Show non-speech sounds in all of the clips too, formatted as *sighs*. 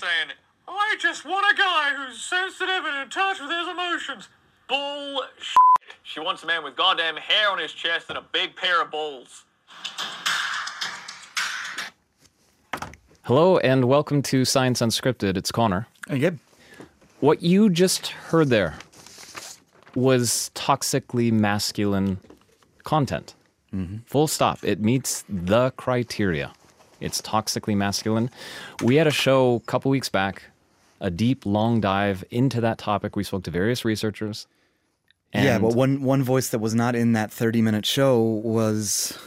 saying, I just want a guy who's sensitive and in touch with his emotions. Bull. She wants a man with goddamn hair on his chest and a big pair of balls. Hello and welcome to Science Unscripted. It's Connor. Hey, Gabe. What you just heard there was toxically masculine content. Mm-hmm. Full stop. It meets the criteria. It's toxically masculine. We had a show a couple weeks back, a deep, long dive into that topic. We spoke to various researchers. yeah, but one one voice that was not in that 30 minute show was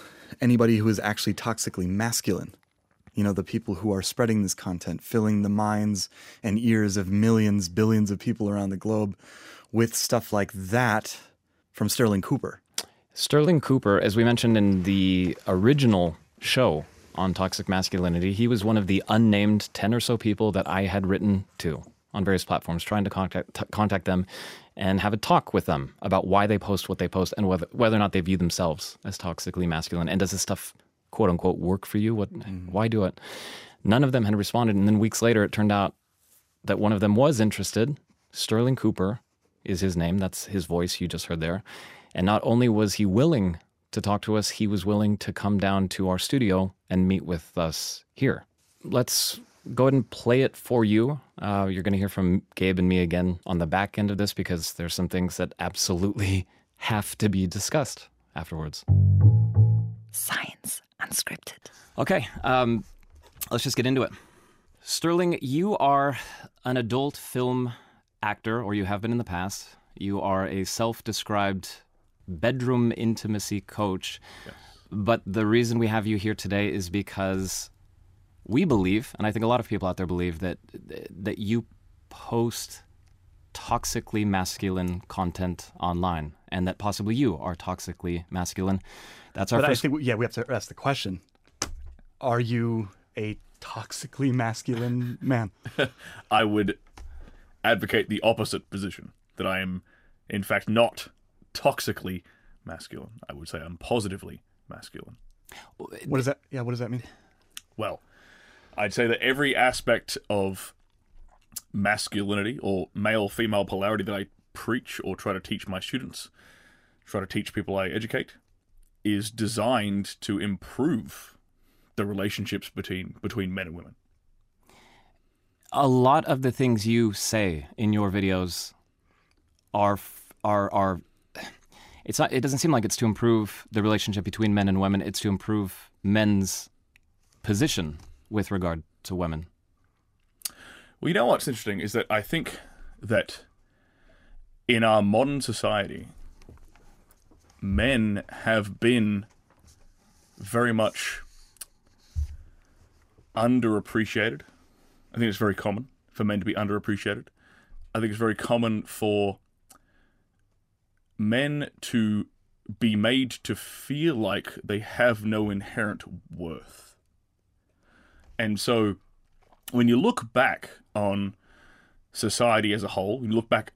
anybody who is actually toxically masculine. You know, the people who are spreading this content, filling the minds and ears of millions, billions of people around the globe with stuff like that from Sterling Cooper. Sterling Cooper, as we mentioned in the original show on toxic masculinity, he was one of the unnamed 10 or so people that I had written to on various platforms, trying to contact, t- contact them and have a talk with them about why they post what they post and whether, whether or not they view themselves as toxically masculine. And does this stuff, quote unquote, work for you? What, mm. Why do it? None of them had responded. And then weeks later, it turned out that one of them was interested. Sterling Cooper is his name. That's his voice you just heard there. And not only was he willing to talk to us, he was willing to come down to our studio and meet with us here. Let's go ahead and play it for you. Uh, you're going to hear from Gabe and me again on the back end of this because there's some things that absolutely *laughs* have to be discussed afterwards. Science Unscripted. Okay, um, let's just get into it. Sterling, you are an adult film actor, or you have been in the past. You are a self described bedroom intimacy coach. But the reason we have you here today is because we believe, and I think a lot of people out there believe, that, that you post toxically masculine content online and that possibly you are toxically masculine. That's our But I first think, yeah, we have to ask the question Are you a toxically masculine *laughs* man? I would advocate the opposite position that I am, in fact, not toxically masculine. I would say I'm positively masculine. What does that, yeah, what does that mean? Well, I'd say that every aspect of masculinity or male female polarity that I preach or try to teach my students, try to teach people I educate, is designed to improve the relationships between between men and women. a lot of the things you say in your videos are are are it's not it doesn't seem like it's to improve the relationship between men and women it's to improve men's position with regard to women Well, you know what's interesting is that I think that in our modern society, men have been very much underappreciated. I think it's very common for men to be underappreciated. I think it's very common for men to be made to feel like they have no inherent worth. And so when you look back on society as a whole, you look back,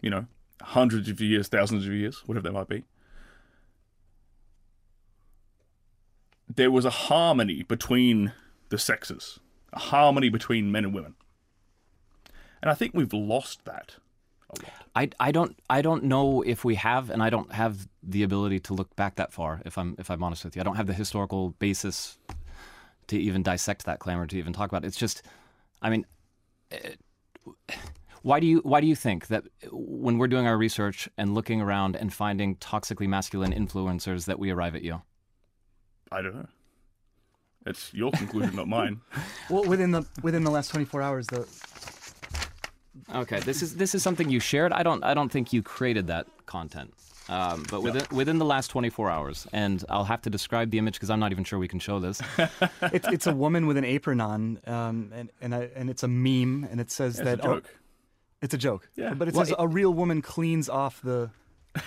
you know, hundreds of years, thousands of years, whatever that might be, there was a harmony between the sexes, a harmony between men and women. And I think we've lost that a lot. I, I don't I don't know if we have and I don't have the ability to look back that far if I'm if I'm honest with you I don't have the historical basis to even dissect that claim or to even talk about it. it's just I mean eh, why do you why do you think that when we're doing our research and looking around and finding toxically masculine influencers that we arrive at you I don't know. It's your conclusion, not mine. *laughs* Well, within the within the last 24 hours, the Okay, this is this is something you shared. I don't I don't think you created that content. Um, but within within the last 24 hours, and I'll have to describe the image because I'm not even sure we can show this. *laughs* it's it's a woman with an apron on, um, and and I, and it's a meme, and it says It's that a joke. Oh, it's a joke. Yeah. but it Well, says it- a real woman cleans off the,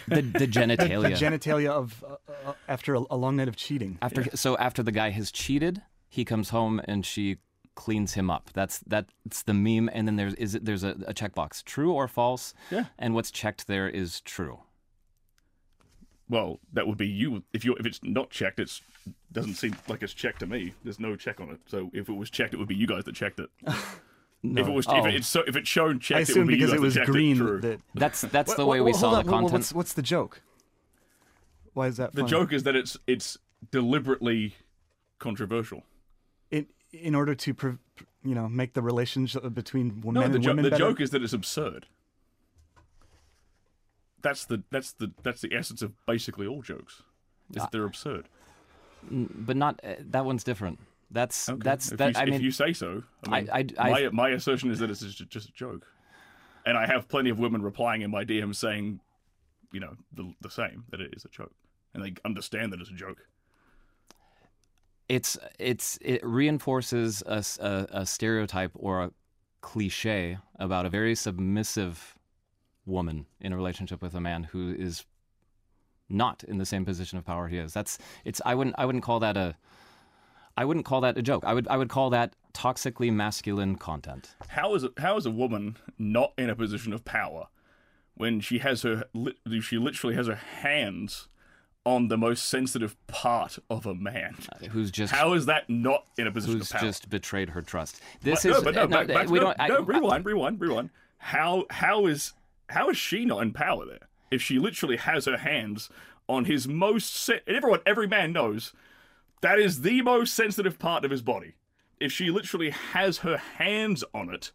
The, the *laughs* the genitalia. genitalia of uh, uh, after a, a long night of cheating. after so after the guy has cheated, he comes home and she cleans him up. That's that's the meme. And then there's is it there's a, a checkbox, true or false. Yeah. And what's checked there is true. Well, that would be you. If you if it's not checked, it's doesn't seem like it's checked to me. There's no check on it. So if it was checked, it would be you guys that checked it. *laughs* no. If it was, Oh. if it's so, if it's shown checked, I it would assume be because it was green. True. That, *laughs* That's that's the Well, way we well, saw hold the on, well, content. What's, what's the joke? Why is that the funny? joke is that it's it's deliberately controversial. In in order to pre- you know make the relationship between No, men the, and jo- women the better. joke is that it's absurd. That's the that's the that's the essence of basically all jokes. Is that they're absurd. but not uh, that one's different. That's Okay. that's if that. you, I if mean, you say so. I mean, I- I- my my assertion is that it's just, just a joke, and I have plenty of women replying in my DMs saying, you know, the the same that it is a joke, and they understand that it's a joke. It's it's it reinforces a a stereotype or a cliche about a very submissive woman in a relationship with a man who is not in the same position of power he is. That's it's I wouldn't I wouldn't call that a I wouldn't call that a joke. I would I would call that toxically masculine content. How is it, how is a woman not in a position of power when she has her she literally has her hands on the most sensitive part of a man? Who's just How is that not in a position who's of power? just betrayed her trust. This But- is no, but no, uh, back, back, we no, don't I- no, rewind, rewind, rewind. How how is how is she not in power there? If she literally has her hands on his most se- and everyone, every man knows that is the most sensitive part of his body. If she literally has her hands on it,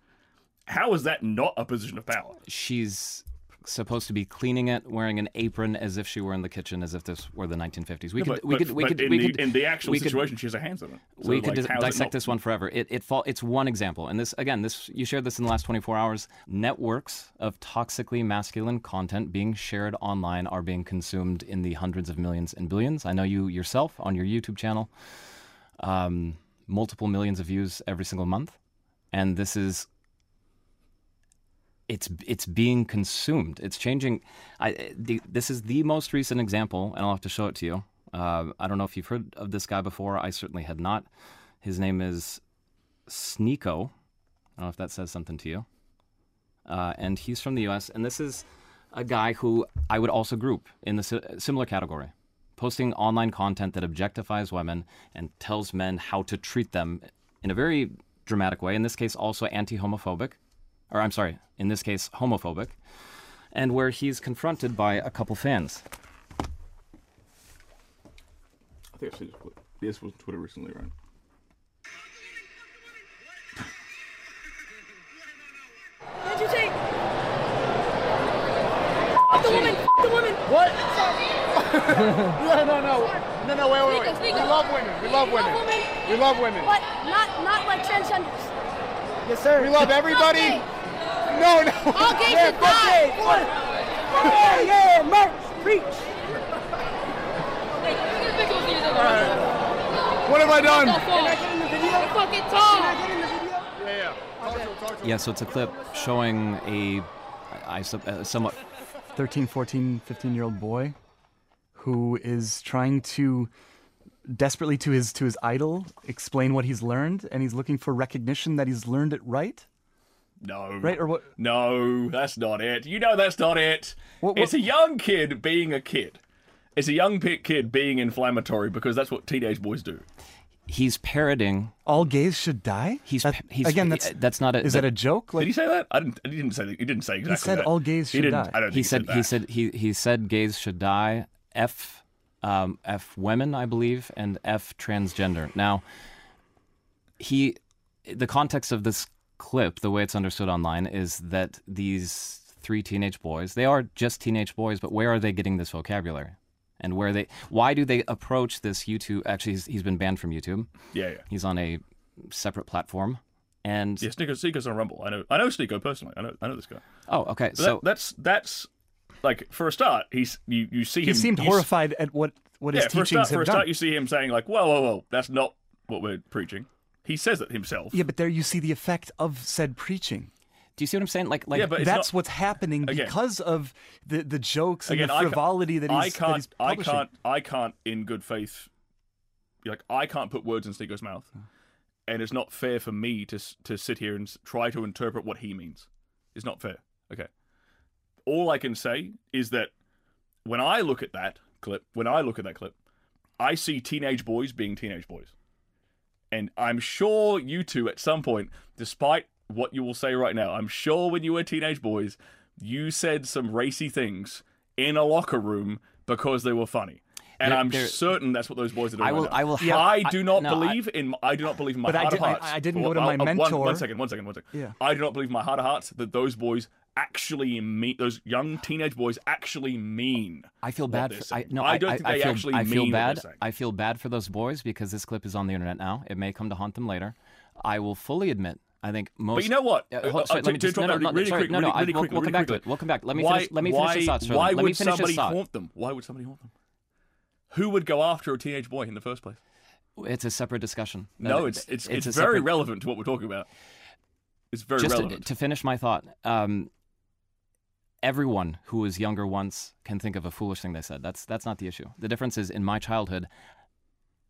how is that not a position of power? she's supposed to be cleaning it, wearing an apron as if she were in the kitchen, as if this were the 1950s. We could, But, we but- could, we could, in, we the, could, in the actual we could- situation, she has her hands on it. So, we could like, dis- how is it dissect this one forever. It, it fall, it's one example, and this again, this you shared this in the last 24 hours. Networks of toxically masculine content being shared online are being consumed in the hundreds of millions and billions. I know you yourself on your YouTube channel, um, multiple millions of views every single month, and this is it's it's being consumed. It's changing. I the, this is the most recent example, and I'll have to show it to you. Uh, I don't know if you've heard of this guy before. I certainly had not. His name is Sneako. I don't know if that says something to you. Uh, and he's from the U.S. And this is a guy who I would also group in the similar category, posting online content that objectifies women and tells men how to treat them in a very dramatic way. In this case, also anti-homophobic or I'm sorry, in this case, homophobic, and where he's confronted by a couple fans. I think I've seen this. clip. This was Twitter recently, right? What did you say? F the woman! F the woman! What? *laughs* no, no, no. No, no, wait, wait, wait. Sneako, Sneako. We love women. We love women. women? We love women. But not not like transgenders. Yes, sir. We love everybody. Okay. No, no. All gays yeah, should fuck die. gays. Fuck. Yeah, yeah, merch, preach. What have I done? You're fucking tall. Yeah, yeah. Talk to him, talk to him. Yeah, so it's a clip showing a, I, sup- a somewhat 13, 14, 15 year old boy who is trying to desperately to his to his idol explain what he's learned and he's looking for recognition that he's learned it right No. right or what No, that's not it. You know that's not it. What- what- It's a young kid being a kid. It's a young pi- kid being inflammatory because that's what teenage boys do. he's parroting. all gays should die He's That- he's again that's that's not a. is that a joke Did he say that? I didn't. He didn't say. That. He didn't say exactly. He said that. all gays He should didn't- die. I don't think he said that. he said he he said gays should die. F um, F women, I believe, and F transgender. Now, he the context of this clip, the way it's understood online, is that these three teenage boys, they are just teenage boys, but where are they getting this vocabulary? And where they why do they approach this YouTube actually he's, he's been banned from YouTube. Yeah, yeah. He's on a separate platform. And Yeah, Sneako, Sneako's on Rumble. I know. I know Sneako personally. I know. I know this guy. oh, okay. But So that, that's that's like for a start. He's you you see he him. seemed you s- horrified at what what his Yeah, for a teachings start, for a done start, you see him saying like, "Whoa, whoa, whoa, that's not what we're preaching." He says it himself. yeah but there you see the effect of said preaching do you see what I'm saying? Like like Yeah, but that's not- what's happening Again. because of the the jokes and Again, the I frivolity that he's, I can't. he's I can't. I can't, in good faith, like I can't put words in Sneako's mouth, oh. and it's not fair for me to to sit here and try to interpret what he means. It's not fair. Okay. All I can say is that when I look at that clip, when I look at that clip, I see teenage boys being teenage boys, and I'm sure you two at some point, despite what you will say right now. I'm sure when you were teenage boys, you said some racy things in a locker room because they were funny. And There- I'm there- certain that's what those boys are doing. I will- right. I will I have- do I- not no, I- believe in. I do not believe in my But I heart did- of I- hearts. I didn't Well, go to my uh, one- mentor. one second. One second. One second. Yeah. I do not believe in my heart of hearts that those boys actually mean those young teenage boys actually mean. I feel bad. For, I, no, I don't I, think I, they feel, actually I feel mean bad. I feel bad for those boys because this clip is on the internet now. It may come to haunt them later. I will fully admit. I think most. But you know what? Uh, hold- Uh, sorry, to- let me just, no, no, no, really sorry, quick, no, no, really- really we'll, quickly, we'll come back to quickly. it. We'll come back. Let me why, finish. Let me why, finish this thought. Why let would somebody haunt them? Why would somebody haunt them? Who would go after a teenage boy in the first place? It's a separate discussion. No, Uh, it's it's it's, very separate- relevant to what we're talking about. It's very just to, relevant. to finish my thought, um, everyone who was younger once can think of a foolish thing they said. That's that's not the issue. The difference is in my childhood,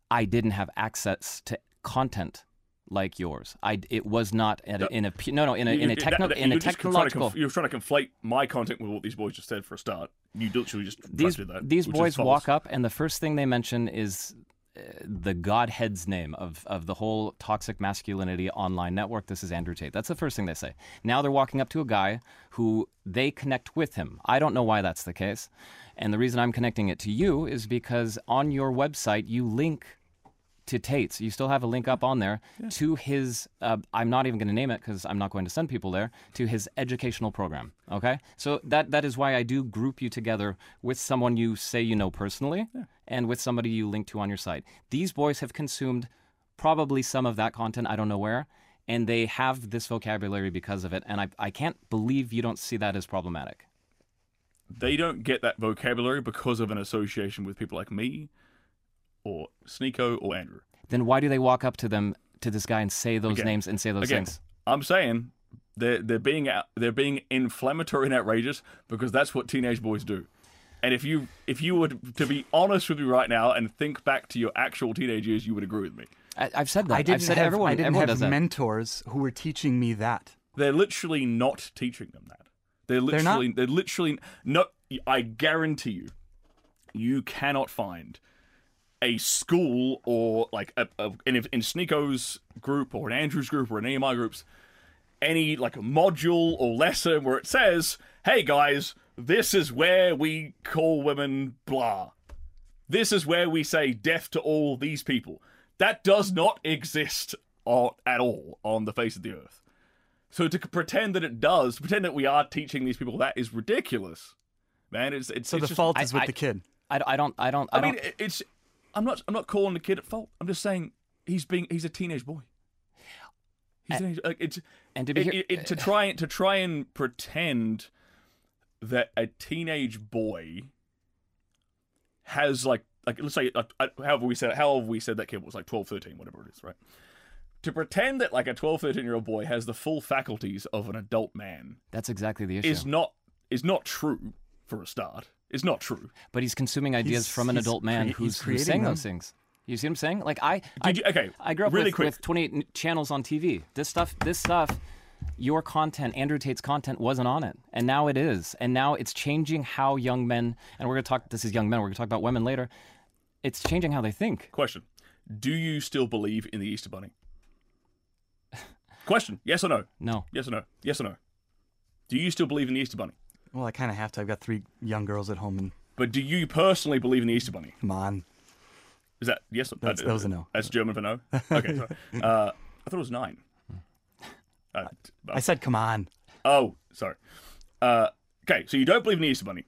I didn't have access to content like yours. I it was not a, in a no no in a You- in a you- that- that- in a you're just trying to technological. conf- You're trying to conflate my content with what these boys just said for a start. You literally just these that. these boys walk up and the first thing they mention is the godhead's name of, of the whole toxic masculinity online network. This is andrew tate. That's the first thing they say. Now they're walking up to a guy who they connect with him. I don't know why that's the case. And the reason i'm connecting it to you is because on your website you link to Tate's. You still have a link up on there to his. Uh, I'm not even going to name it because I'm not going to send people there to his educational program. Okay, so that that is why I do group you together with someone you say you know personally, and with somebody you link to on your site. These boys have consumed probably some of that content. I don't know where. And they have this vocabulary because of it, and I, I can't believe you don't see that as problematic. They don't get that vocabulary because of an association with people like me, or Sneako, or Andrew. Then why do they walk up to them to this guy and say those Again- names and say those Again, things? I'm saying they're they're being out- they're being inflammatory and outrageous because that's what teenage boys do. And if you if you were to be honest with me right now and think back to your actual teenage years, you would agree with me. I, I've said that. I didn't I've said have, everyone. I didn't everyone have does that. mentors who were teaching me that. They're literally not teaching them that. They're literally. They're not? literally they're, literally no. I guarantee you, you cannot find a school or like a, a in, in Sneako's group or in Andrew's group or in any of my groups any like a module or lesson where it says, "Hey guys, this is where we call women blah. This is where we say death to all these people." That does not exist on, at all on the face of the earth. So to pretend that it does, to pretend that we are teaching these people that is ridiculous, man. It's it's So it's the just- fault I- is with I- the kid. I, I don't. I don't. I, I, don't. mean, it- it's. I'm not. I'm not calling the kid at fault. I'm just saying he's being. He's a teenage boy. He's a teenage, like, it's and to be it, here, it- it- to try to try and pretend that a teenage boy has like like let's say uh, uh, however we said however we said that kid was like 12 13 whatever it is right to pretend that like a 12 13 year old boy has the full faculties of an adult man that's exactly the issue. is not is not true for a start it's not true but he's consuming ideas He's- from an adult man crea- he's who's, who's creating saying them. those things. You see what I'm saying? Like I, I, Did you- okay, I grew up really with, quick. with 28 channels on TV. This stuff, this stuff, your content, Andrew Tate's content wasn't on it, and now it is, and now it's changing how young men. And we're gonna talk. This is young men. We're gonna talk about women later. It's changing how they think. Question: Do you still believe in the Easter Bunny? Question: Yes or no? No, Yes or no? Yes or no? Do you still believe in the Easter Bunny? Well, I kind of have to. I've got three young girls at home, and But do you personally believe in the Easter Bunny? come on. Is that yes or no? That's- that was a no. That's German for no. Okay, sorry. *laughs* Uh, I thought it was nine. Uh, t- I said, come on. oh, sorry. Uh, okay, so you don't believe in the Easter Bunny.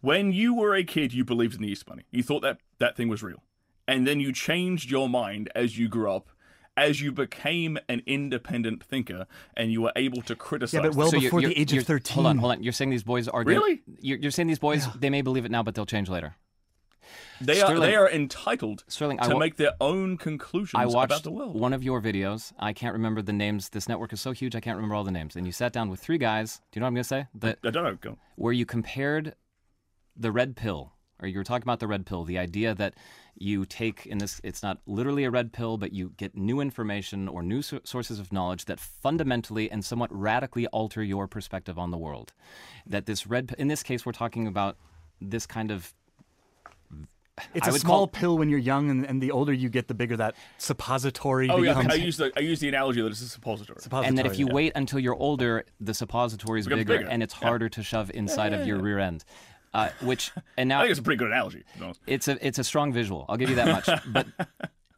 When you were a kid, you believed in the Easter Bunny. You thought that that thing was real, and then you changed your mind as you grew up, as you became an independent thinker, and you were able to criticize. Yeah, but well So you're- before you're- the age you're- of 13. Hold on, hold on. You're saying these boys are Really? You're, you're saying these boys they may believe it now, but they'll change later. They are they are entitled Sterling, to wa- make their own conclusions I watched about the world. one of your videos. I can't remember the names. This network is so huge, I can't remember all the names. And you sat down with three guys. Do you know what I'm going to say? That I don't know. Go. where you compared the red pill, or you were talking about the red pill, the idea that you take in this, it's not literally a red pill, but you get new information or new so- sources of knowledge that fundamentally and somewhat radically alter your perspective on the world. That this red, in this case, we're talking about this kind of It's I a small call- pill when you're young, and, and the older you get, the bigger that suppository Oh yeah. I use the I use the analogy that it's a suppository. suppository. and that if you yeah. wait until you're older, the suppository is bigger, bigger. and it's Yeah. harder to shove inside of your rear end. Uh, which and now I now think it's a pretty good analogy. to be honest. it's a it's a strong visual. I'll give you that much. *laughs* but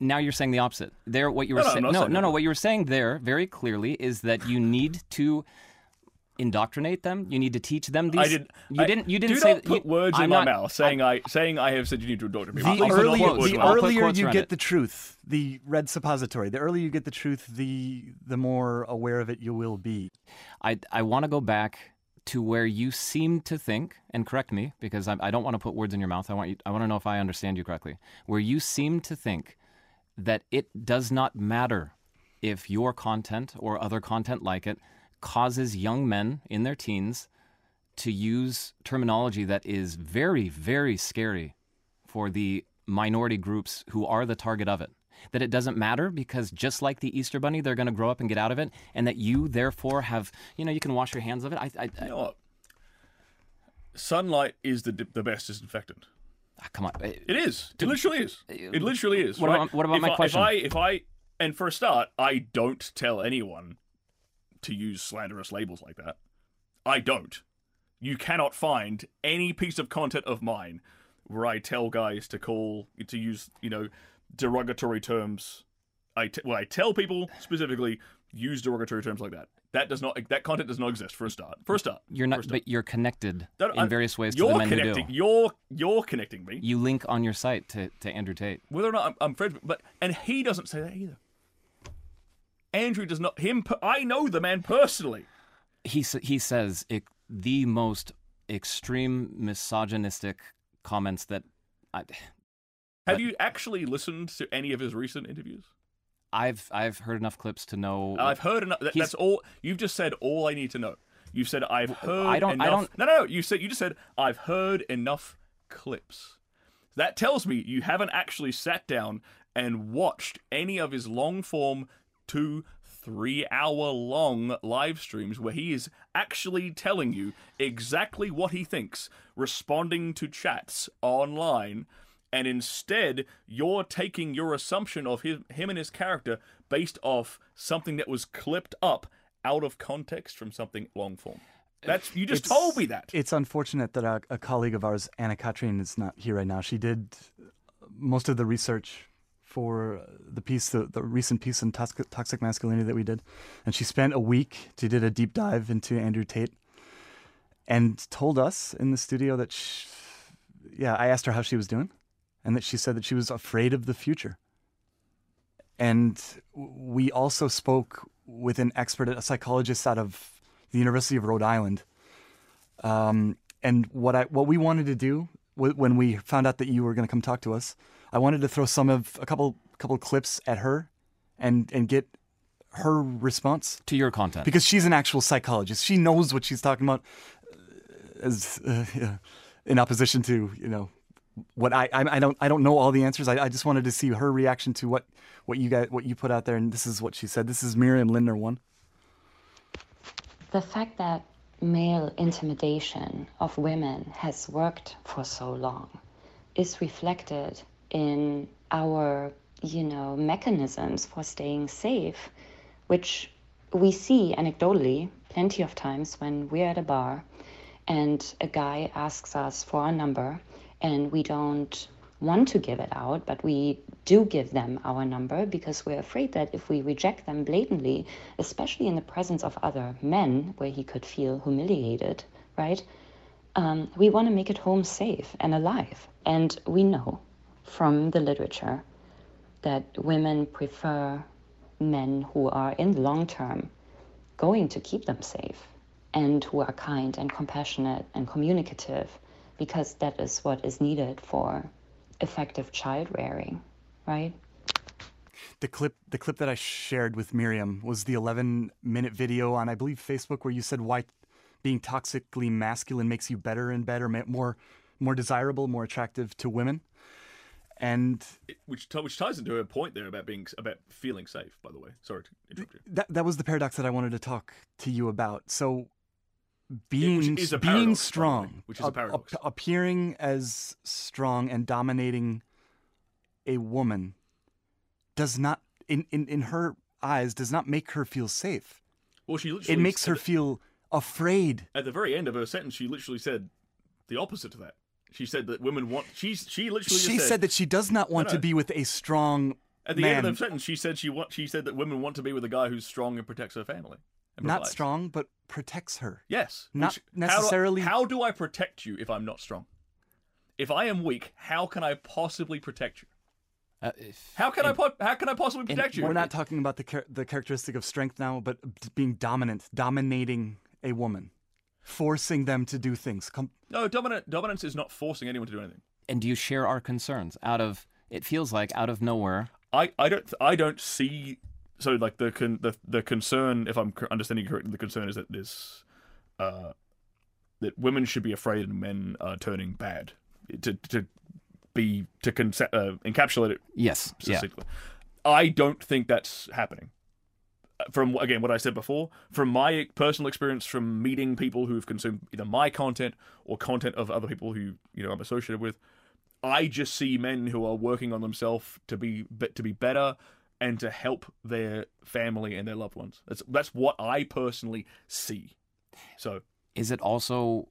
now you're saying the opposite. There, what you were No, no, I'm saying, not no, no, no. What you were saying there very clearly is that you need to indoctrinate them. You need to teach them these. I did. You I- didn't. You didn't do say not put you- words in I'm my not- mouth saying I, saying I have said you need to indoctrinate the people. I'll put earlier, the around it. I'll put earlier you get it. the truth, the red suppository, the earlier you get the truth, the the more aware of it you will be. I I want to go back to where you seem to think, and correct me because I, I don't want to put words in your mouth. I want you. I want to know if I understand you correctly. Where you seem to think that it does not matter if your content or other content like it causes young men in their teens to use terminology that is very, very scary for the minority groups who are the target of it. That it doesn't matter because just like the Easter Bunny, they're going to grow up and get out of it, and that you therefore have, you know, you can wash your hands of it. I, I, I You know what? Sunlight is the the best disinfectant. ah, come on. It is. It literally is. It literally is. What right? about- what about if my I, question? If I, if I, and for a start, I don't tell anyone to use slanderous labels like that. I don't. You cannot find any piece of content of mine where I tell guys to call to use, you know, derogatory terms. I t- well, I tell people specifically use derogatory terms like that. That does not. That content does not exist. For a start. For a start. You're not, start. but you're connected no, in I'm- various ways to the men connecting. who do. You're you're connecting me. You link on your site to, to Andrew Tate. whether or not I'm, I'm friends, but and he doesn't say that either. Andrew does not. Him, I know the man personally. He he says it, the most extreme misogynistic comments that I, *sighs* Have you actually listened to any of his recent interviews? I've I've heard enough clips to know. I've heard enough. That, that's all. You've just said all I need to know. You've said I've heard. I don't- I don't- No, no, no. You said you just said I've heard enough clips. That tells me you haven't actually sat down and watched any of his long form two, three hour long live streams where he is actually telling you exactly what he thinks, responding to chats online, and instead you're taking your assumption of his, him and his character based off something that was clipped up out of context from something long form. That's you just It's- told me that. It's unfortunate that a, a colleague of ours, Anna Katrin, is not here right now. She did most of the research for the piece, the, the recent piece on toxic, toxic masculinity that we did, and she spent a week. She did a deep dive into Andrew Tate, and told us in the studio that, she, yeah, I asked her how she was doing, and that she said that she was afraid of the future. And we also spoke with an expert, a psychologist out of the University of Rhode Island. Um, and what I what we wanted to do when we found out that you were going to come talk to us, I wanted to throw some of a couple couple clips at her, and and get her response to your content. because she's an actual psychologist. She knows what she's talking about. uh, As uh, yeah, in opposition to you know what I, I I don't I don't know all the answers. I, I just wanted to see her reaction to what what you got what you put out there, and this is what she said. This is Miriam Lindner one. The fact that male intimidation of women has worked for so long is reflected in our, you know, mechanisms for staying safe, which we see anecdotally plenty of times when we're at a bar and a guy asks us for our number and we don't want to give it out, but we do give them our number because we're afraid that if we reject them blatantly, especially in the presence of other men where he could feel humiliated, right? Um, we want to make it home safe and alive. And we know from the literature that women prefer men who are in the long term going to keep them safe and who are kind and compassionate and communicative because that is what is needed for effective child rearing, right? The clip the clip that I shared with Miriam was the 11 minute video on I believe Facebook where you said why being toxically masculine makes you better and better, more more desirable, more attractive to women. And which t- which ties into a point there about being about feeling safe. By the way, sorry to interrupt you. that that was the paradox that I wanted to talk to you about. So being a being paradox, the strong, which is a ap- paradox. ap- appearing as strong and dominating a woman does not in, in in her eyes does not make her feel safe. Well, she literally It makes her said- feel afraid. at the very end of her sentence. She literally said the opposite to that. She said that women want. She's she literally She just said that she does not want No, to be with a strong at the man, end of the sentence she said she want. She said that women want to be with a guy who's strong and protects her family. not strong but protects her. Yes. Not Which- how do I- necessarily- How do, I protect you if I'm not strong? If I am weak, how can I possibly protect you? Uh, if- How can I po- how can I possibly protect you? We're not talking about the char- the characteristic of strength now, but being dominant, dominating a woman, forcing them to do things. Com- No, dominant dominance is not forcing anyone to do anything. and do you share our concerns out of? It feels like out of nowhere. I, I don't I don't see so like the con, the the concern if I'm understanding correctly the concern is that this uh that women should be afraid and men are turning bad to to be to conce- uh, encapsulate it Yes. Yeah. I don't think that's happening. From again what I said before, from my personal experience from meeting people who've consumed either my content or content of other people who you know I'm associated with, I just see men who are working on themselves to be be- to be better and to help their family and their loved ones. That's that's what I personally see. So Is it also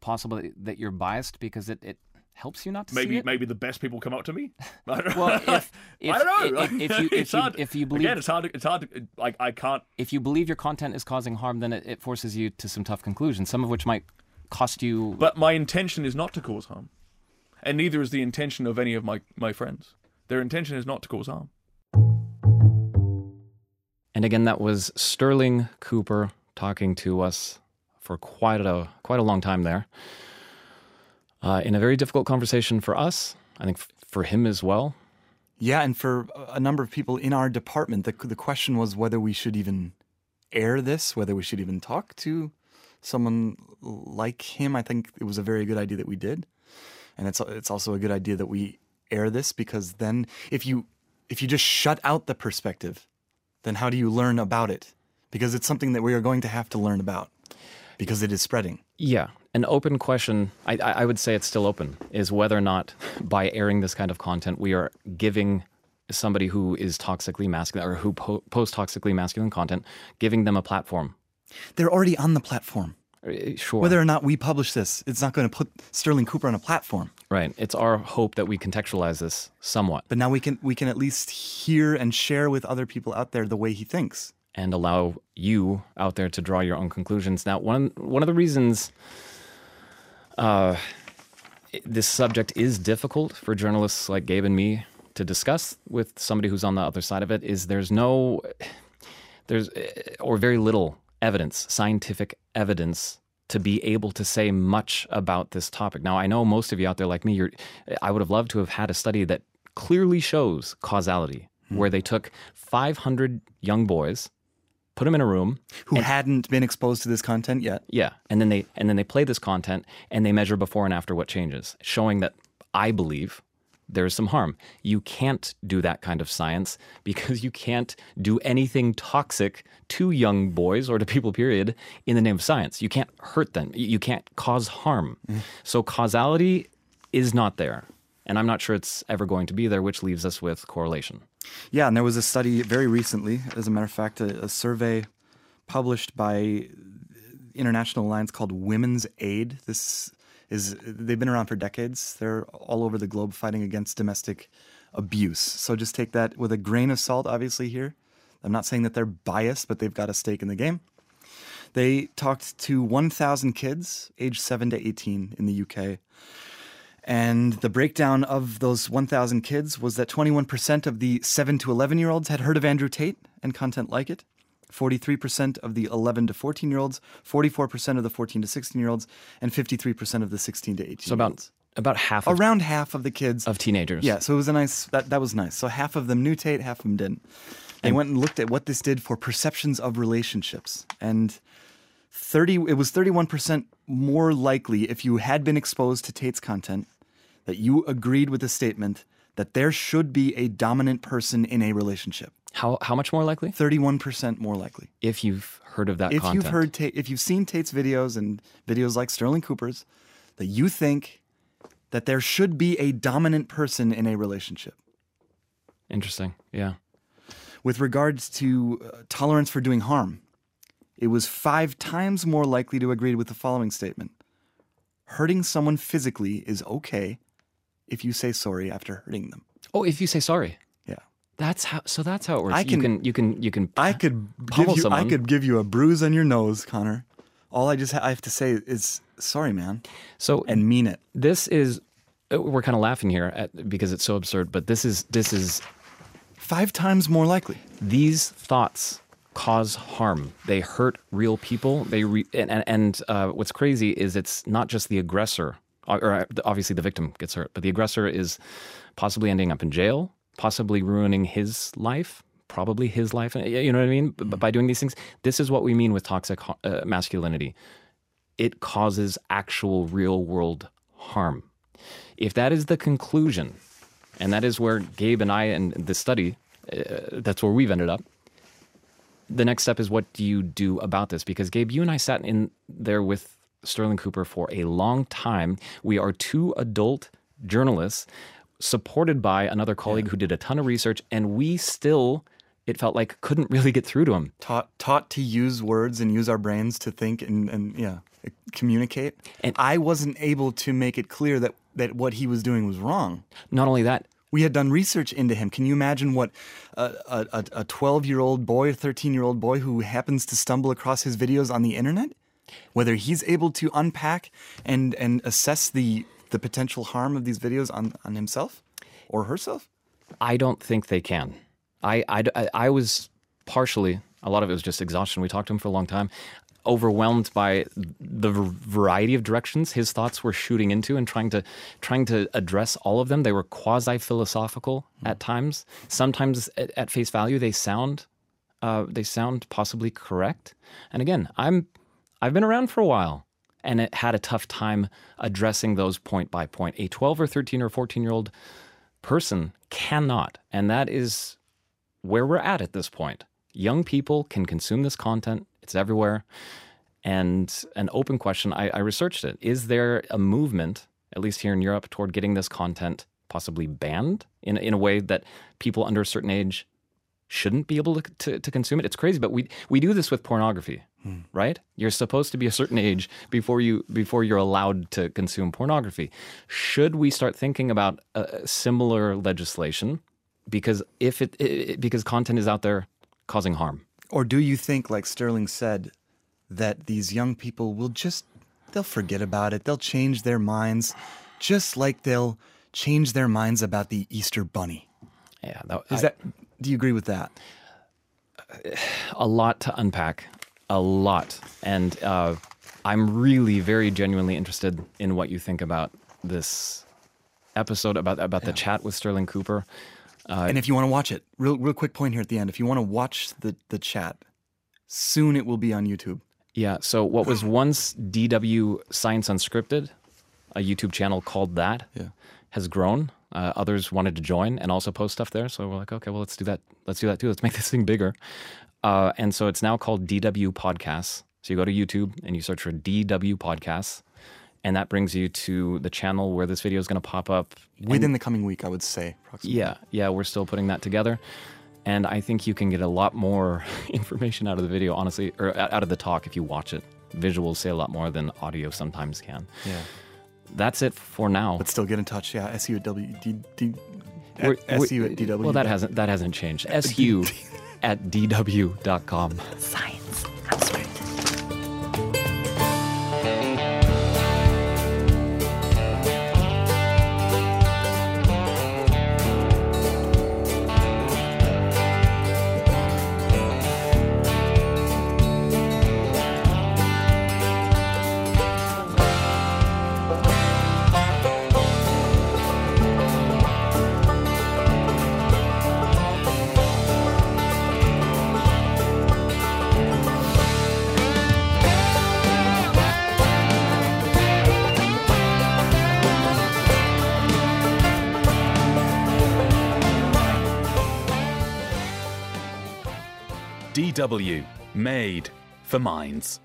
possible that you're biased because it, it helps you not to see maybe it? maybe the best people come up to me. *laughs* *laughs* I don't Well, if- if- I don't know. if- *laughs* if you- if it's you- hard. if you believe- again, it's hard. To, it's hard. To, like I can't. if you believe your content is causing harm, then it, it forces you to some tough conclusions, some of which might cost you. But my intention is not to cause harm, and neither is the intention of any of my my friends. Their intention is not to cause harm. And again, that was Sterling Cooper talking to us for quite a quite a long time there, uh, in a very difficult conversation for us. I think f- for him as well. yeah, and for a number of people in our department, the the question was whether we should even air this, whether we should even talk to someone like him. I think it was a very good idea that we did, and it's it's also a good idea that we air this because then if you if you just shut out the perspective, then how do you learn about it? Because it's something that we are going to have to learn about because it is spreading. Yeah, an open question. I, I would say it's still open. Is whether or not by airing this kind of content, we are giving somebody who is toxically masculine or who po- posts toxically masculine content, giving them a platform. They're already on the platform. Uh, Sure. Whether or not we publish this, it's not going to put Sterling Cooper on a platform. right. It's our hope that we contextualize this somewhat. But now we can we can at least hear and share with other people out there the way he thinks. and allow you out there to draw your own conclusions. Now, one one of the reasons uh, this subject is difficult for journalists like Gabe and me to discuss with somebody who's on the other side of it is there's no there's eh, or very little evidence, scientific evidence to be able to say much about this topic. Now, I know most of you out there like me, you're I would have loved to have had a study that clearly shows causality where they took 500 young boys, put them in a room, Who hadn't been exposed to this content yet? yeah, and then they and then they play this content and they measure before and after what changes, showing that I believe there is some harm. You can't do that kind of science *laughs* because you can't do anything toxic to young boys or to people period in the name of science. You can't hurt them. You you can't cause harm. Mm. So causality is not there. And I'm not sure it's ever going to be there, which leaves us with correlation. Yeah, and there was a study very recently, as a matter of fact, a, a survey published by International Alliance called Women's Aid. This is they've been around for decades. They're all over the globe fighting against domestic abuse. So just take that with a grain of salt, obviously, here. I'm not saying that they're biased, but they've got a stake in the game. They talked to 1,000 kids aged 7 to 18 in the UK. And the breakdown of those 1,000 kids was that 21% of the 7 to 11 year olds had heard of Andrew Tate and content like it. 43% of the 11 to 14 year olds, 44% of the 14 to 16 year olds, and 53% of the 16 to 18 So about about half of, around half of the kids of teenagers. yeah, so it was a nice that that was nice. So half of them knew Tate, half of them didn't. They went and looked at what this did for perceptions of relationships. And 30 it was 31% more likely if you had been exposed to Tate's content that you agreed with the statement that there should be a dominant person in a relationship. How how much more likely? 31% more likely. If you've heard of that if content. you've heard Ta- if you've seen Tate's videos and videos like Sterling Cooper's that you think that there should be a dominant person in a relationship. Interesting. Yeah. With regards to uh, tolerance for doing harm, it was 5 times more likely to agree with the following statement. Hurting someone physically is okay if you say sorry after hurting them. Oh, if you say sorry. Yeah. That's how so that's how it works. I can. you can- you can you can I could give you I could give you a bruise on your nose, Connor. All I just ha- I have to say is sorry, man, so and mean it. this is uh, we're kind of laughing here at, because it's so absurd, but this is this is Five times more likely. these thoughts cause harm. They hurt real people. They re- and and, and uh, what's crazy is it's not just the aggressor, or, uh, obviously the victim gets hurt, but the aggressor is possibly ending up in jail, possibly ruining his life, probably his life. You know what I mean? B- By doing these things, this is what we mean with toxic uh, masculinity. It causes actual real world harm. If that is the conclusion, and that is where Gabe and I and the study, uh, that's where we've ended up. The next step is what do you do about this? Because Gabe, you and I sat in there with Sterling Cooper for a long time. We are two adult journalists supported by another colleague who did a ton of research, and we still, it felt like, couldn't really get through to him. taught taught to use words and use our brains to think and, and yeah communicate. And- i wasn't able to make it clear that that what he was doing was wrong. Not only that, we had done research into him. Can you imagine what a a- a 12 year old boy 13 year old boy who happens to stumble across his videos on the internet whether he's able to unpack and and assess the the potential harm of these videos on on himself or herself I don't think they can. I, I, I- was partially, a lot of it was just exhaustion. We talked to him for a long time, overwhelmed by the v- variety of directions his thoughts were shooting into and trying to trying to address all of them. They were quasi philosophical at times. Sometimes at, at face value they sound uh, they sound possibly correct. And again, I'm I've been around for a while and it had a tough time addressing those point by point. A 12 or 13 or 14 year old person cannot. And that is where we're at at this point. Young people can consume this content, it's everywhere. And an open question I, I researched it is there a movement, at least here in Europe, toward getting this content possibly banned in, in a way that people under a certain age shouldn't be able to, to, to consume it? It's crazy, but we, we do this with pornography. Right? You're supposed to be a certain age before you before you're allowed to consume pornography. Should we start thinking about a similar legislation? Because if it, it because content is out there causing harm. Or do you think, like Sterling said, that these young people will just they'll forget about it, they'll change their minds, just like they'll change their minds about the Easter Bunny? Yeah, that, Is I- that? Do you agree with that? a lot to unpack, a lot, and uh, I'm really very genuinely interested in what you think about this episode about about the chat with Sterling Cooper. and if you want to watch it, real real quick point here at the end. If you want to watch the the chat, soon it will be on YouTube. Yeah. So what was once DW Science Unscripted, a YouTube channel called that, Yeah. has grown. Uh, others wanted to join and also post stuff there. So we're like, okay, well, let's do that. Let's do that too. Let's make this thing bigger. Uh, and so it's now called DW Podcasts. So you go to YouTube and you search for DW Podcasts, and that brings you to the channel where this video is going to pop up. Within the coming week, I would say. Approximately. Yeah, yeah, we're still putting that together. And I think you can get a lot more *laughs* information out of the video, honestly, or out of the talk if you watch it. Visuals say a lot more than audio sometimes can. Yeah. That's it for now. But still get in touch. Yeah. SU at W D D. We're- SU at DW. Well, that hasn't that hasn't changed. SU *laughs* at dw.com. Science IDW, made for minds.